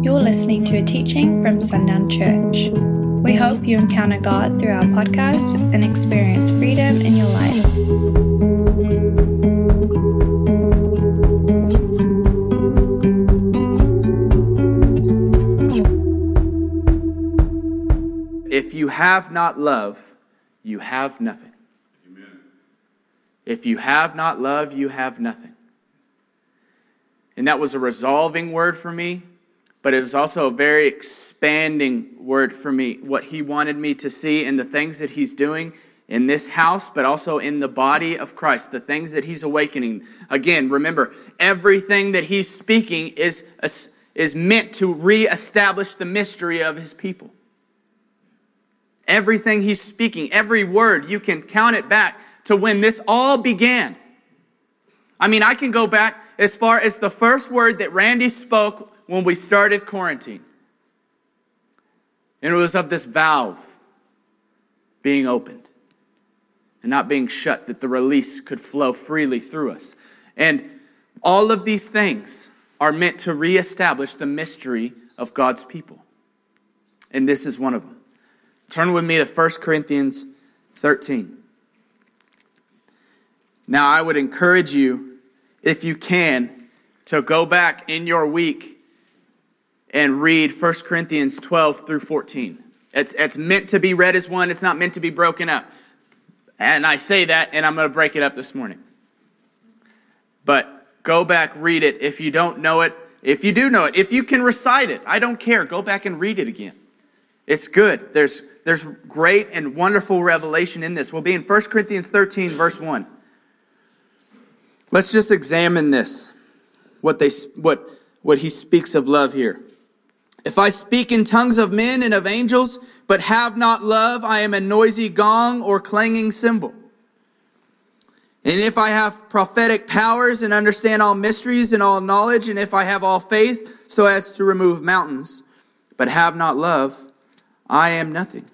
You're listening to a teaching from Sundown Church. We hope you encounter God through our podcast and experience freedom in your life. If you have not love, you have nothing. If you have not love, you have nothing. And that was a resolving word for me, but it was also a very expanding word for me. What he wanted me to see in the things that he's doing in this house, but also in the body of Christ, the things that he's awakening. Again, remember, everything that he's speaking is, is meant to reestablish the mystery of his people. Everything he's speaking, every word, you can count it back to when this all began. I mean, I can go back as far as the first word that Randy spoke when we started quarantine. And it was of this valve being opened and not being shut, that the release could flow freely through us. And all of these things are meant to reestablish the mystery of God's people. And this is one of them. Turn with me to 1 Corinthians 13. Now, I would encourage you, if you can, to go back in your week and read 1 Corinthians 12 through 14. It's, it's meant to be read as one, it's not meant to be broken up. And I say that, and I'm going to break it up this morning. But go back, read it. If you don't know it, if you do know it, if you can recite it, I don't care. Go back and read it again. It's good. There's, there's great and wonderful revelation in this. We'll be in 1 Corinthians 13, verse 1. Let's just examine this, what, they, what, what he speaks of love here. If I speak in tongues of men and of angels, but have not love, I am a noisy gong or clanging cymbal. And if I have prophetic powers and understand all mysteries and all knowledge, and if I have all faith so as to remove mountains, but have not love, I am nothing.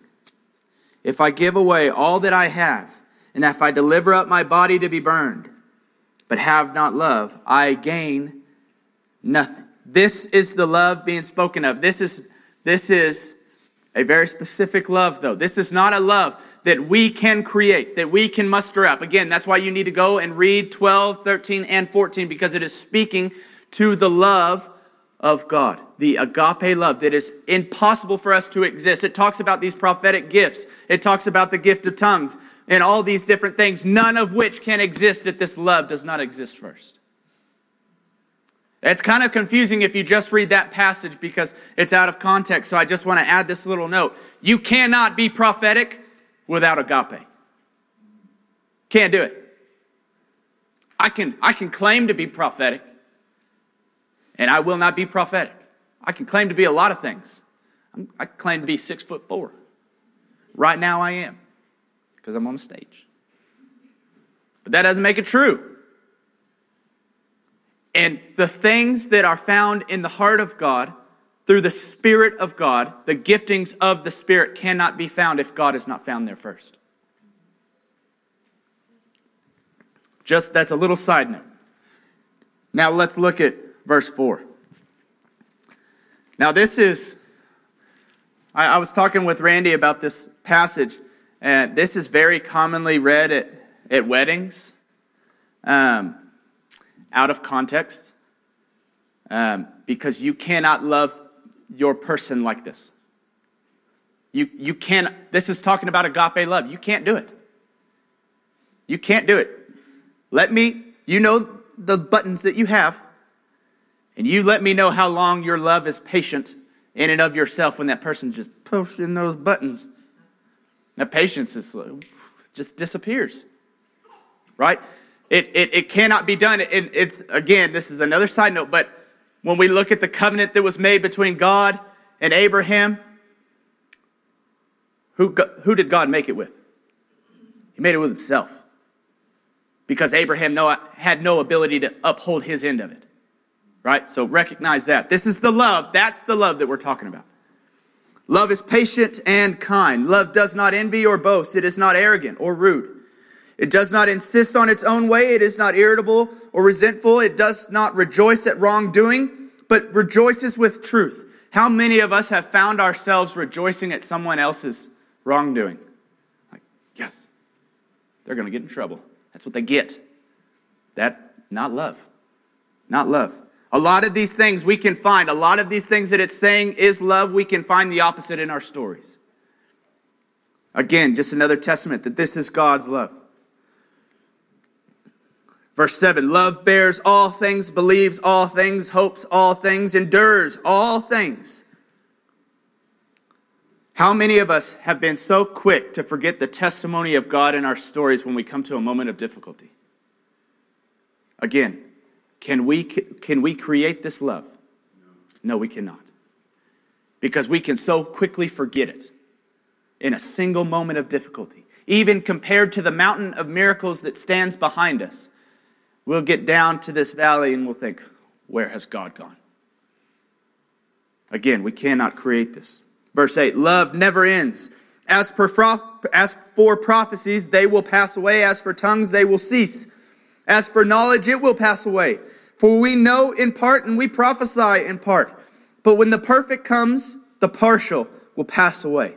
If I give away all that I have, and if I deliver up my body to be burned, but have not love, I gain nothing. This is the love being spoken of. This is, this is a very specific love, though. This is not a love that we can create, that we can muster up. Again, that's why you need to go and read 12, 13, and 14, because it is speaking to the love of God, the agape love that is impossible for us to exist. It talks about these prophetic gifts, it talks about the gift of tongues, and all these different things, none of which can exist if this love does not exist first. It's kind of confusing if you just read that passage because it's out of context. So I just want to add this little note. You cannot be prophetic without agape. Can't do it. I can, I can claim to be prophetic, and I will not be prophetic. I can claim to be a lot of things. I'm, claim to be six foot four. Right now I am, because I'm on stage. But that doesn't make it true. And the things that are found in the heart of God through the Spirit of God, the giftings of the Spirit cannot be found if God is not found there first. Just that's a little side note. Now let's look at verse 4. Now, this is, I, I was talking with Randy about this passage, and this is very commonly read at, at weddings. Um, out of context um, because you cannot love your person like this. You, you can't, this is talking about agape love. You can't do it. You can't do it. Let me, you know the buttons that you have, and you let me know how long your love is patient in and of yourself when that person just pushing those buttons. That patience is just disappears. Right? It, it, it cannot be done. It, it's, again, this is another side note, but when we look at the covenant that was made between God and Abraham, who, who did God make it with? He made it with himself. Because Abraham no, had no ability to uphold his end of it. Right? So recognize that. This is the love. That's the love that we're talking about. Love is patient and kind. Love does not envy or boast. It is not arrogant or rude. It does not insist on its own way. It is not irritable or resentful. It does not rejoice at wrongdoing, but rejoices with truth. How many of us have found ourselves rejoicing at someone else's wrongdoing? Like, yes, they're going to get in trouble. That's what they get. That, not love. Not love. A lot of these things we can find, a lot of these things that it's saying is love, we can find the opposite in our stories. Again, just another testament that this is God's love. Verse 7 Love bears all things, believes all things, hopes all things, endures all things. How many of us have been so quick to forget the testimony of God in our stories when we come to a moment of difficulty? Again, can we, can we create this love? No, we cannot. Because we can so quickly forget it in a single moment of difficulty. Even compared to the mountain of miracles that stands behind us, we'll get down to this valley and we'll think, where has God gone? Again, we cannot create this. Verse 8 Love never ends. As, per, as for prophecies, they will pass away. As for tongues, they will cease. As for knowledge, it will pass away. For we know in part and we prophesy in part. But when the perfect comes, the partial will pass away.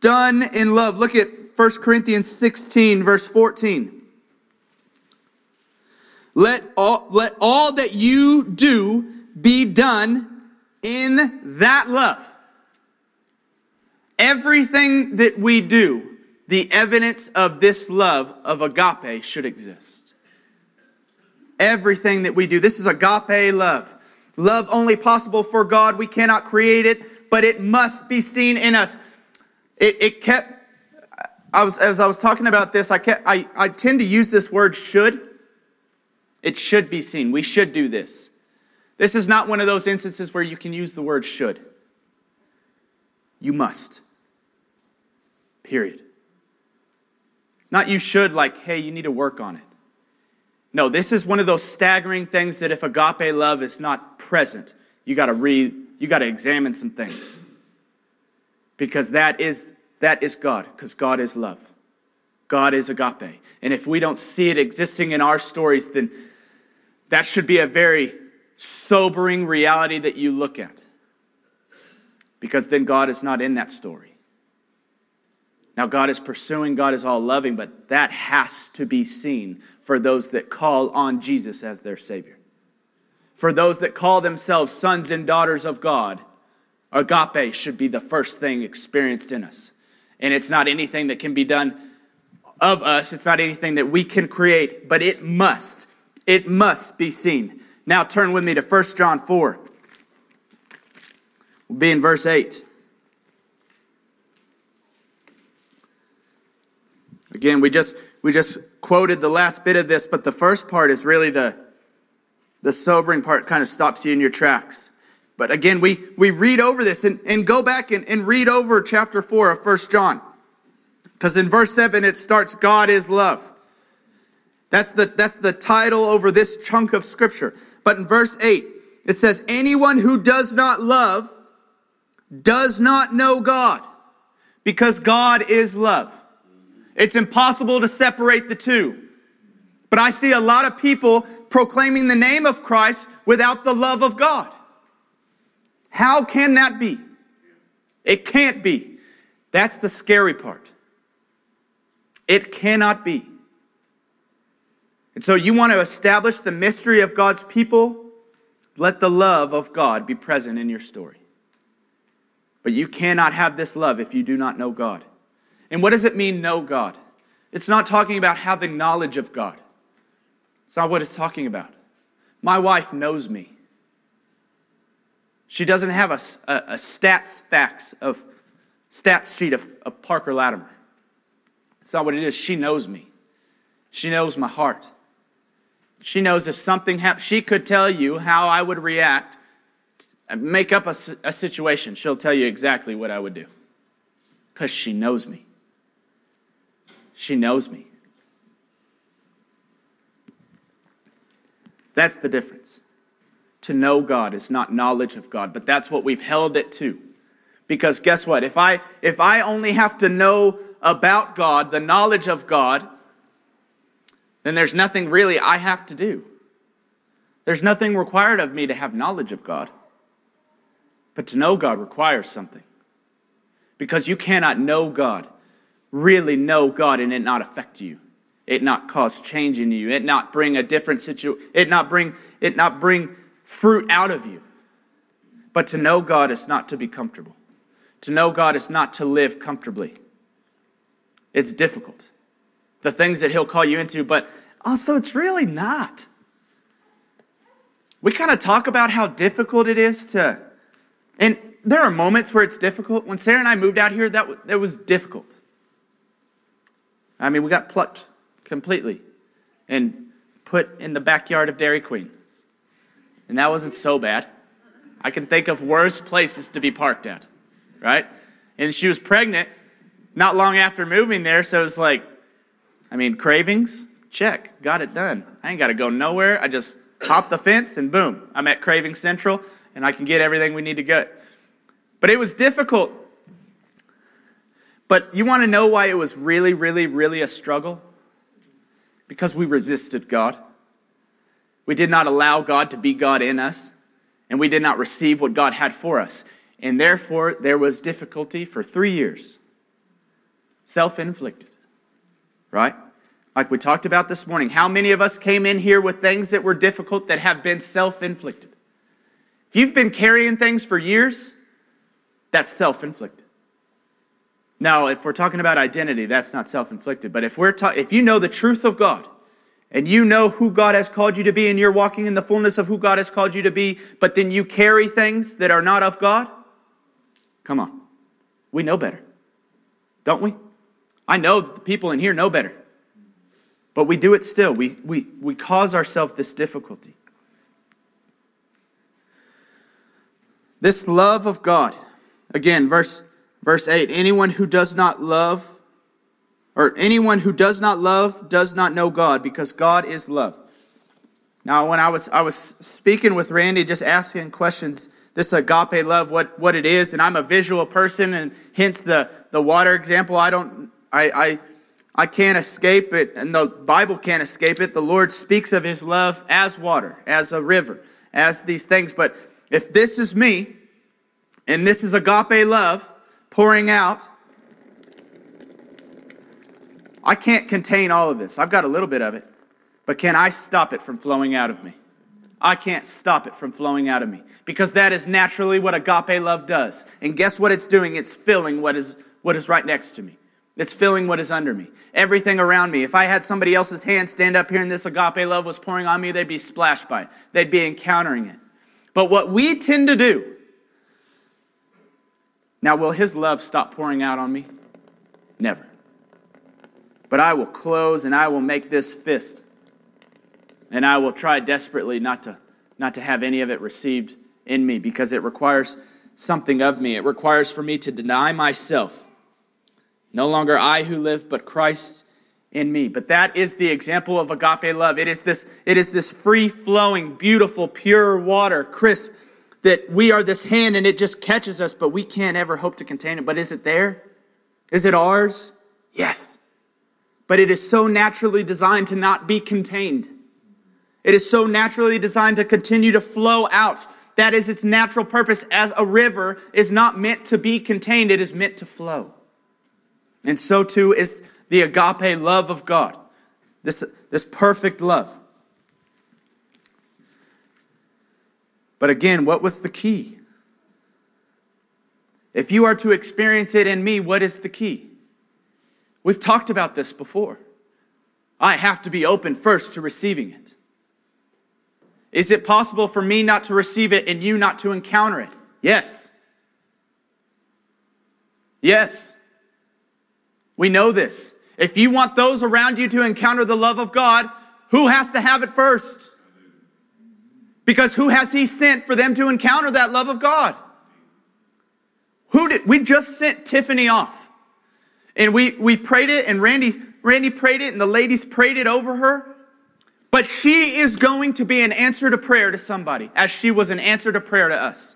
done in love. Look at 1 Corinthians 16, verse 14. Let all, let all that you do be done in that love. Everything that we do, the evidence of this love of agape should exist everything that we do. This is agape love. Love only possible for God. We cannot create it, but it must be seen in us. It, it kept, I was, as I was talking about this, I, kept, I, I tend to use this word should. It should be seen. We should do this. This is not one of those instances where you can use the word should. You must. Period. It's not you should, like, hey, you need to work on it. No, this is one of those staggering things that if agape love is not present, you got to read, you got to examine some things. Because that is that is God, because God is love. God is agape. And if we don't see it existing in our stories, then that should be a very sobering reality that you look at. Because then God is not in that story. Now, God is pursuing, God is all loving, but that has to be seen for those that call on Jesus as their Savior. For those that call themselves sons and daughters of God, agape should be the first thing experienced in us. And it's not anything that can be done of us, it's not anything that we can create, but it must, it must be seen. Now turn with me to 1 John 4. We'll be in verse 8. Again, we just we just quoted the last bit of this, but the first part is really the the sobering part kind of stops you in your tracks. But again, we, we read over this and, and go back and, and read over chapter 4 of First John. Because in verse 7 it starts, God is love. That's the, that's the title over this chunk of scripture. But in verse 8, it says, Anyone who does not love does not know God, because God is love. It's impossible to separate the two. But I see a lot of people proclaiming the name of Christ without the love of God. How can that be? It can't be. That's the scary part. It cannot be. And so you want to establish the mystery of God's people? Let the love of God be present in your story. But you cannot have this love if you do not know God. And what does it mean, know God? It's not talking about having knowledge of God. It's not what it's talking about. My wife knows me. She doesn't have a, a, a stats facts of stats sheet of, of Parker Latimer. It's not what it is. She knows me. She knows my heart. She knows if something happens, she could tell you how I would react, make up a, a situation. She'll tell you exactly what I would do because she knows me. She knows me. That's the difference. To know God is not knowledge of God, but that's what we've held it to. Because guess what? If I if I only have to know about God, the knowledge of God, then there's nothing really I have to do. There's nothing required of me to have knowledge of God. But to know God requires something. Because you cannot know God, really know God, and it not affect you. It not cause change in you. It not bring a different situation. It not bring it not bring fruit out of you. But to know God is not to be comfortable. To know God is not to live comfortably. It's difficult. The things that He'll call you into, but also it's really not. We kind of talk about how difficult it is to, and there are moments where it's difficult. When Sarah and I moved out here, that, that was difficult. I mean, we got plucked completely and put in the backyard of Dairy Queen. And that wasn't so bad. I can think of worse places to be parked at, right? And she was pregnant not long after moving there, so it's like, I mean, cravings, check, got it done. I ain't got to go nowhere. I just hop the fence and boom, I'm at Craving Central and I can get everything we need to get. But it was difficult. But you want to know why it was really, really, really a struggle? Because we resisted God. We did not allow God to be God in us, and we did not receive what God had for us. And therefore, there was difficulty for three years. Self inflicted, right? Like we talked about this morning. How many of us came in here with things that were difficult that have been self inflicted? If you've been carrying things for years, that's self inflicted. Now, if we're talking about identity, that's not self inflicted. But if, we're ta- if you know the truth of God, and you know who God has called you to be, and you're walking in the fullness of who God has called you to be, but then you carry things that are not of God, come on. We know better, don't we? I know the people in here know better. But we do it still. We, we, we cause ourselves this difficulty. This love of God. Again, verse, verse 8 anyone who does not love, or anyone who does not love does not know God because God is love. Now, when I was, I was speaking with Randy, just asking questions, this agape love, what, what it is, and I'm a visual person, and hence the, the water example. I don't, I, I I can't escape it, and the Bible can't escape it. The Lord speaks of his love as water, as a river, as these things. But if this is me, and this is agape love pouring out, I can't contain all of this. I've got a little bit of it, but can I stop it from flowing out of me? I can't stop it from flowing out of me because that is naturally what agape love does. And guess what it's doing? It's filling what is, what is right next to me. It's filling what is under me. Everything around me. If I had somebody else's hand stand up here and this agape love was pouring on me, they'd be splashed by it. They'd be encountering it. But what we tend to do, now, will his love stop pouring out on me? Never. But I will close and I will make this fist. And I will try desperately not to, not to have any of it received in me because it requires something of me. It requires for me to deny myself no longer I who live, but Christ in me. But that is the example of agape love. It is this, it is this free flowing, beautiful, pure water, crisp, that we are this hand and it just catches us, but we can't ever hope to contain it. But is it there? Is it ours? Yes. But it is so naturally designed to not be contained. It is so naturally designed to continue to flow out. That is its natural purpose as a river is not meant to be contained, it is meant to flow. And so too is the agape love of God, this, this perfect love. But again, what was the key? If you are to experience it in me, what is the key? We've talked about this before. I have to be open first to receiving it. Is it possible for me not to receive it and you not to encounter it? Yes. Yes. We know this. If you want those around you to encounter the love of God, who has to have it first? Because who has he sent for them to encounter that love of God? Who did we just sent Tiffany off? And we we prayed it and Randy Randy prayed it and the ladies prayed it over her. But she is going to be an answer to prayer to somebody as she was an answer to prayer to us.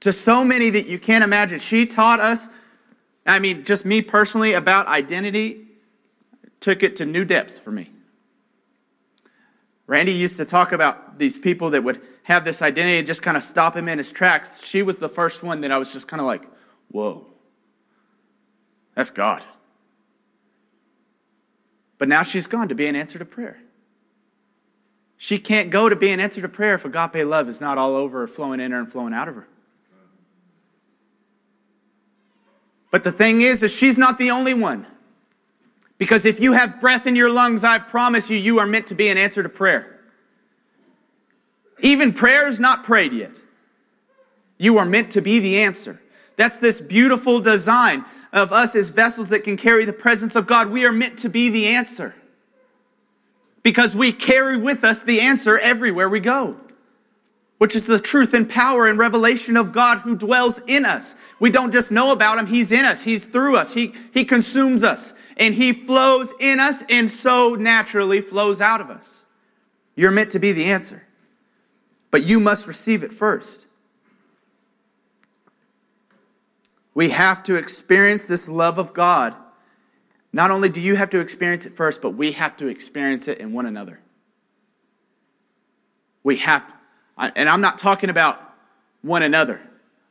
To so many that you can't imagine. She taught us I mean just me personally about identity took it to new depths for me. Randy used to talk about these people that would have this identity and just kind of stop him in his tracks. She was the first one that I was just kind of like, whoa, that's God. But now she's gone to be an answer to prayer. She can't go to be an answer to prayer if agape love is not all over, flowing in her and flowing out of her. But the thing is, is she's not the only one. Because if you have breath in your lungs, I promise you, you are meant to be an answer to prayer. Even prayer is not prayed yet. You are meant to be the answer. That's this beautiful design of us as vessels that can carry the presence of God. We are meant to be the answer because we carry with us the answer everywhere we go, which is the truth and power and revelation of God who dwells in us. We don't just know about Him, He's in us, He's through us, He, he consumes us and he flows in us and so naturally flows out of us. You're meant to be the answer, but you must receive it first. We have to experience this love of God. Not only do you have to experience it first, but we have to experience it in one another. We have, and I'm not talking about one another.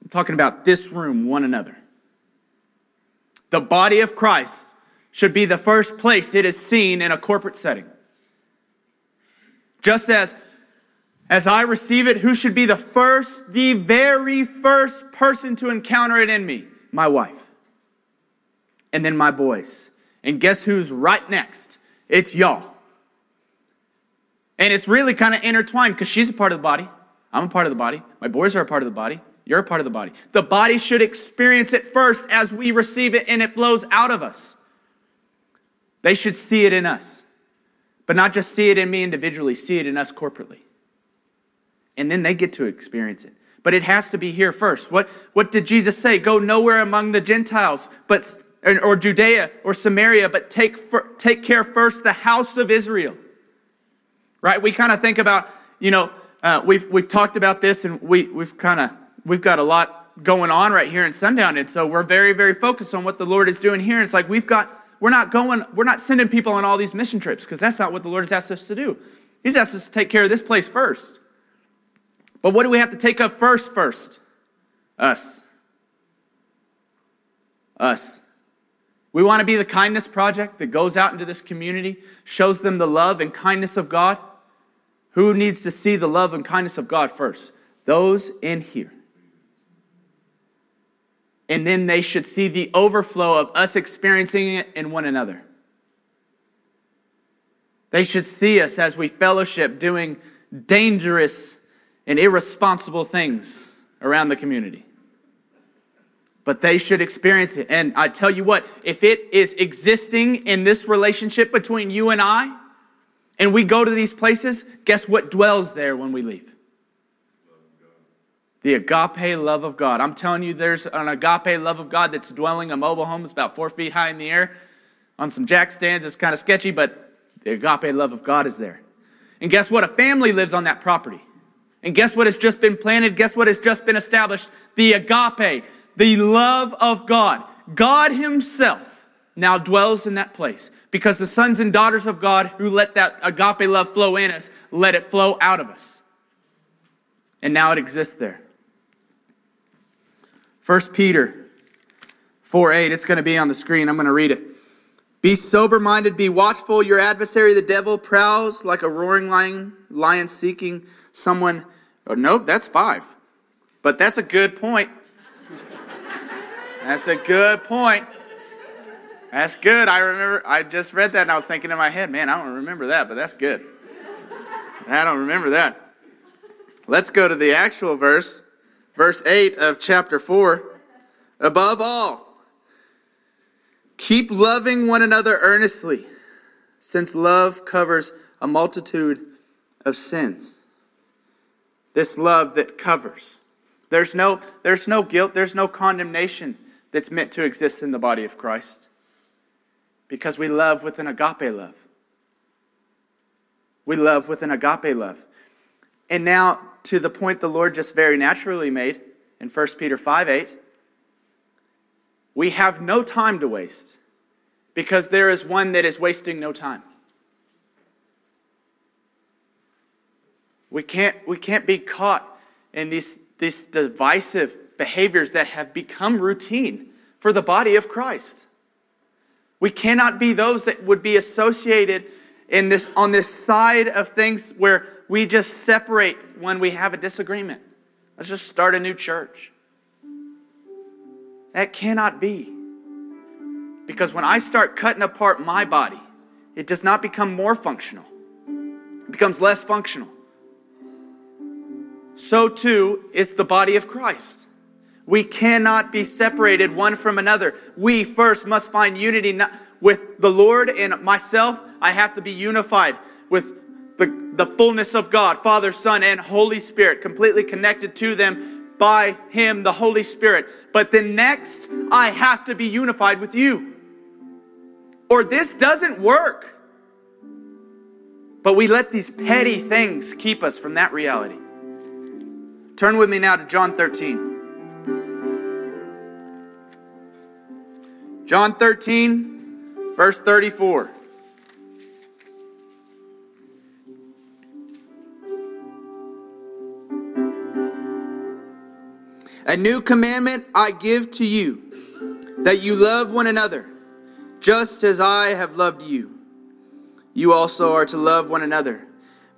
I'm talking about this room, one another. The body of Christ should be the first place it is seen in a corporate setting. Just as as I receive it, who should be the first, the very first person to encounter it in me? My wife. And then my boys. And guess who's right next? It's y'all. And it's really kind of intertwined because she's a part of the body. I'm a part of the body. My boys are a part of the body. You're a part of the body. The body should experience it first as we receive it and it flows out of us. They should see it in us. But not just see it in me individually, see it in us corporately. And then they get to experience it. But it has to be here first. What, what did Jesus say? Go nowhere among the Gentiles, but or Judea or Samaria, but take, take care first the house of Israel. Right? We kind of think about, you know, uh, we've, we've talked about this and we, we've kind of, we've got a lot going on right here in Sundown. And so we're very, very focused on what the Lord is doing here. And it's like we've got we're not going, we're not sending people on all these mission trips because that's not what the Lord has asked us to do. He's asked us to take care of this place first. But what do we have to take up first first? Us. Us. We want to be the kindness project that goes out into this community, shows them the love and kindness of God. Who needs to see the love and kindness of God first? Those in here and then they should see the overflow of us experiencing it in one another. They should see us as we fellowship doing dangerous and irresponsible things around the community. But they should experience it. And I tell you what, if it is existing in this relationship between you and I, and we go to these places, guess what dwells there when we leave? The agape love of God. I'm telling you, there's an agape love of God that's dwelling a mobile home. It's about four feet high in the air on some jack stands. It's kind of sketchy, but the agape love of God is there. And guess what? A family lives on that property. And guess what has just been planted? Guess what has just been established? The agape, the love of God. God Himself now dwells in that place because the sons and daughters of God who let that agape love flow in us, let it flow out of us. And now it exists there. 1 Peter 4 8, it's going to be on the screen. I'm going to read it. Be sober minded, be watchful. Your adversary, the devil, prowls like a roaring lion, lion seeking someone. Oh, no, that's five. But that's a good point. That's a good point. That's good. I remember, I just read that and I was thinking in my head, man, I don't remember that, but that's good. I don't remember that. Let's go to the actual verse verse 8 of chapter 4. Above all, keep loving one another earnestly, since love covers a multitude of sins. This love that covers. There's no, there's no guilt, there's no condemnation that's meant to exist in the body of Christ because we love with an agape love. We love with an agape love. And now, to the point the Lord just very naturally made in 1 Peter 5 8, we have no time to waste because there is one that is wasting no time. We can't, we can't be caught in these, these divisive behaviors that have become routine for the body of Christ. We cannot be those that would be associated in this, on this side of things where we just separate when we have a disagreement. Let's just start a new church. That cannot be. Because when I start cutting apart my body, it does not become more functional, it becomes less functional. So too is the body of Christ. We cannot be separated one from another. We first must find unity with the Lord and myself. I have to be unified with the, the fullness of God, Father, Son, and Holy Spirit, completely connected to them by Him, the Holy Spirit. But then next, I have to be unified with you or this doesn't work. But we let these petty things keep us from that reality. Turn with me now to John 13. John 13, verse 34. A new commandment I give to you, that you love one another just as I have loved you. You also are to love one another.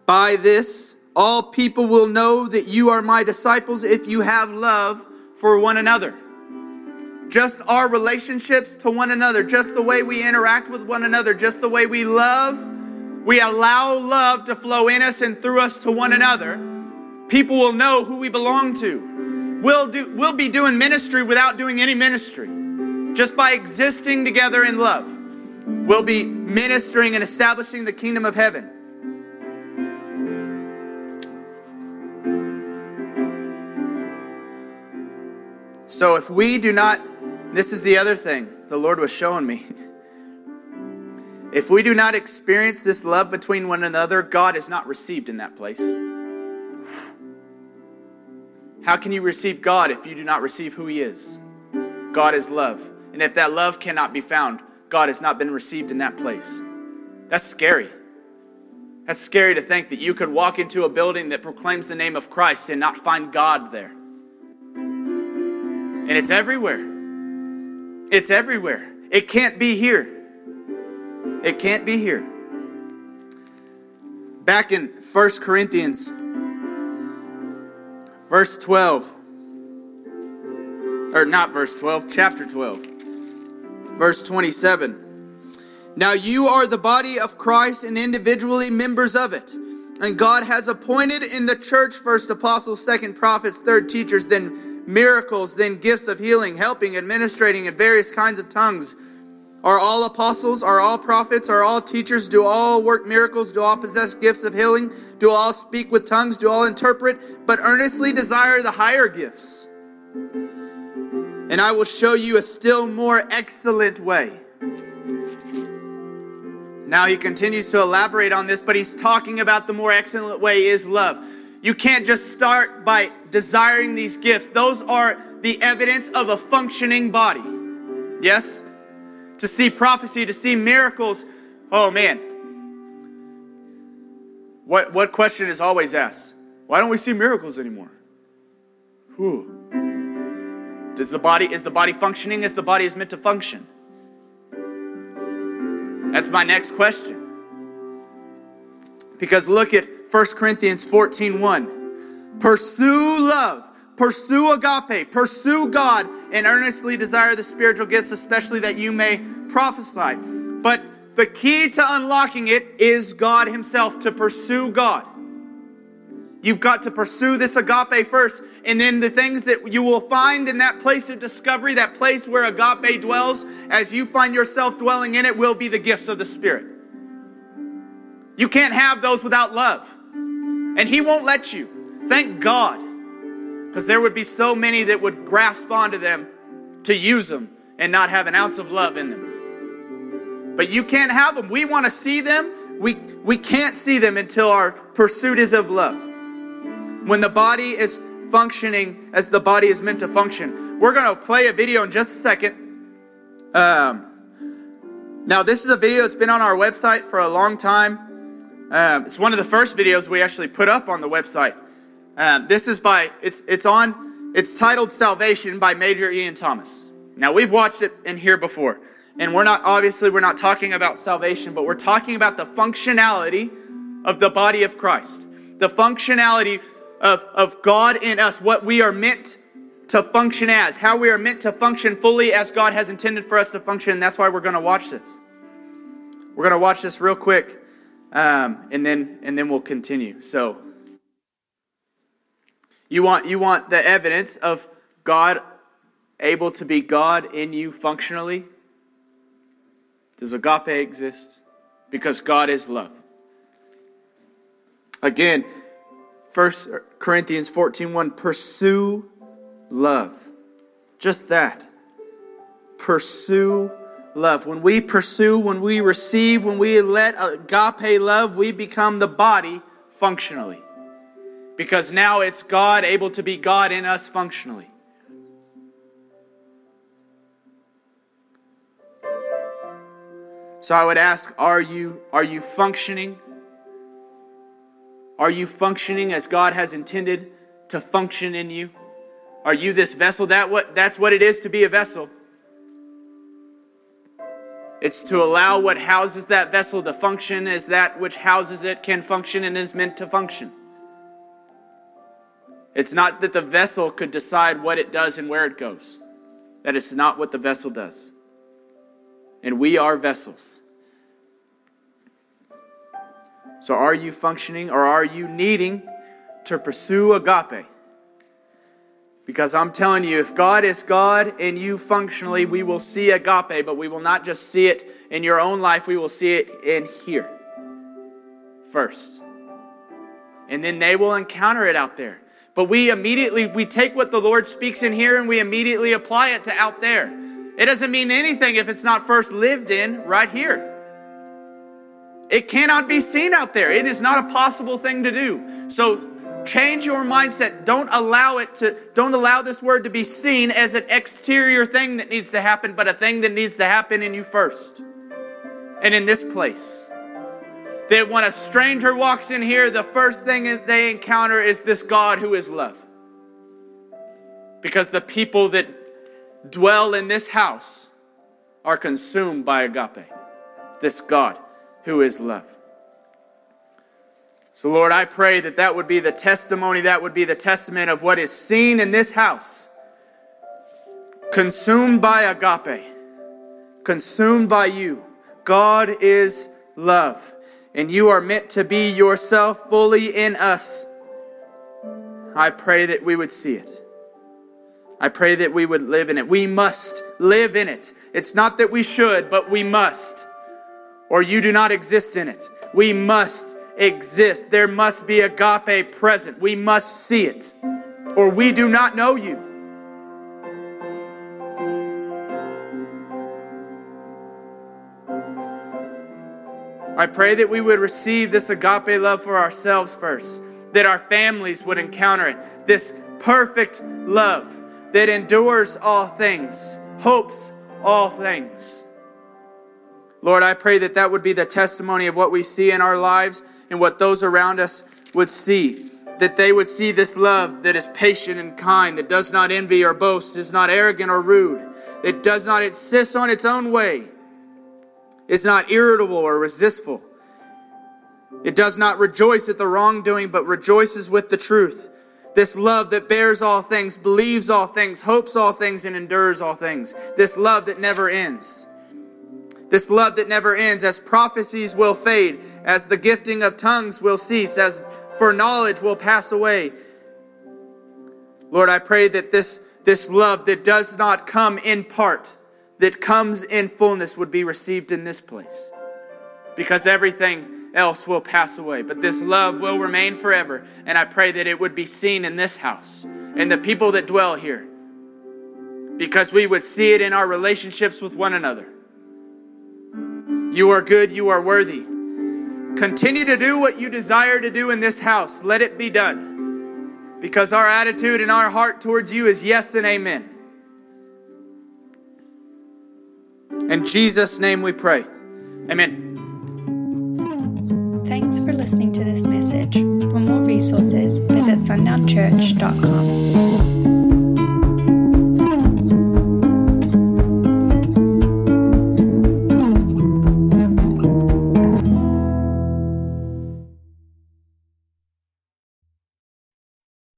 By this, all people will know that you are my disciples if you have love for one another. Just our relationships to one another, just the way we interact with one another, just the way we love, we allow love to flow in us and through us to one another. People will know who we belong to. We'll, do, we'll be doing ministry without doing any ministry just by existing together in love, we'll be ministering and establishing the kingdom of heaven. So if we do not, this is the other thing the Lord was showing me. If we do not experience this love between one another, God is not received in that place. How can you receive God if you do not receive who He is? God is love. And if that love cannot be found, God has not been received in that place. That's scary. That's scary to think that you could walk into a building that proclaims the name of Christ and not find God there. And it's everywhere. It's everywhere. It can't be here. It can't be here. Back in 1 Corinthians, verse 12, or not verse 12, chapter 12 verse 27. Now you are the body of Christ and individually members of it. And God has appointed in the church first apostles, second prophets, third teachers, then miracles, then gifts of healing, helping, administrating, and various kinds of tongues. Are all apostles? Are all prophets? Are all teachers? Do all work miracles? Do all possess gifts of healing? Do all speak with tongues? Do all interpret? But earnestly desire the higher gifts and I will show you a still more excellent way. Now he continues to elaborate on this, but he's talking about the more excellent way is love. You can't just start by desiring these gifts, those are the evidence of a functioning body. Yes? To see prophecy, to see miracles. Oh man. What, what question is always asked? Why don't we see miracles anymore? Whew. Does the body is the body functioning as the body is meant to function? That's my next question. Because look at 1 Corinthians 14 1. Pursue love, pursue agape, pursue God, and earnestly desire the spiritual gifts, especially that you may prophesy. But the key to unlocking it is God Himself, to pursue God. You've got to pursue this agape first. And then the things that you will find in that place of discovery, that place where agape dwells, as you find yourself dwelling in it, will be the gifts of the Spirit. You can't have those without love. And He won't let you. Thank God. Because there would be so many that would grasp onto them to use them and not have an ounce of love in them. But you can't have them. We want to see them. We, we can't see them until our pursuit is of love. When the body is functioning as the body is meant to function. We're going to play a video in just a second. Um, now, this is a video that's been on our website for a long time. Um, it's one of the first videos we actually put up on the website. Um, this is by it's it's on it's titled Salvation by Major Ian Thomas. Now we've watched it in here before, and we're not obviously we're not talking about salvation, but we're talking about the functionality of the body of Christ, the functionality of, of God in us, what we are meant to function as, how we are meant to function fully as God has intended for us to function. That's why we're going to watch this. We're going to watch this real quick, um, and then and then we'll continue. So, you want you want the evidence of God able to be God in you functionally? Does agape exist? Because God is love. Again, First Corinthians 14 1, pursue love. Just that. Pursue love. When we pursue, when we receive, when we let agape love, we become the body functionally. Because now it's God able to be God in us functionally. So I would ask, are you, are you functioning are you functioning as God has intended to function in you? Are you this vessel? That what that's what it is to be a vessel. It's to allow what houses that vessel to function as that which houses it can function and is meant to function. It's not that the vessel could decide what it does and where it goes. That is not what the vessel does. And we are vessels. So, are you functioning or are you needing to pursue agape? Because I'm telling you, if God is God and you functionally, we will see agape, but we will not just see it in your own life, we will see it in here first. And then they will encounter it out there. But we immediately we take what the Lord speaks in here and we immediately apply it to out there. It doesn't mean anything if it's not first lived in right here. It cannot be seen out there. It is not a possible thing to do. So change your mindset. Don't allow it to, don't allow this word to be seen as an exterior thing that needs to happen, but a thing that needs to happen in you first. And in this place. That when a stranger walks in here, the first thing they encounter is this God who is love. Because the people that dwell in this house are consumed by agape, this God who is love. So, Lord, I pray that that would be the testimony, that would be the testament of what is seen in this house. Consumed by agape, consumed by you. God is love, and you are meant to be yourself fully in us. I pray that we would see it. I pray that we would live in it. We must live in it. It's not that we should, but we must or you do not exist in it. We must exist. There must be agape present. We must see it, or we do not know you. I pray that we would receive this agape love for ourselves first, that our families would encounter it. This perfect love that endures all things, hopes all things. Lord, I pray that that would be the testimony of what we see in our lives and what those around us would see. That they would see this love that is patient and kind, that does not envy or boast, is not arrogant or rude, that does not insist on its own way, is not irritable or resistful. It does not rejoice at the wrongdoing, but rejoices with the truth. This love that bears all things, believes all things, hopes all things, and endures all things. This love that never ends. This love that never ends, as prophecies will fade, as the gifting of tongues will cease, as for knowledge will pass away. Lord, I pray that this, this love that does not come in part, that comes in fullness, would be received in this place. Because everything, else will pass away, but this love will remain forever. And I pray that it would be seen in this house and the people that dwell here because we would see it in our relationships with one another. You are good, you are worthy. Continue to do what you desire to do in this house. Let it be done. Because our attitude and our heart towards you is yes and amen. In Jesus' name we pray. Amen. Thanks for listening to this message. For more resources, visit sundownchurch.com.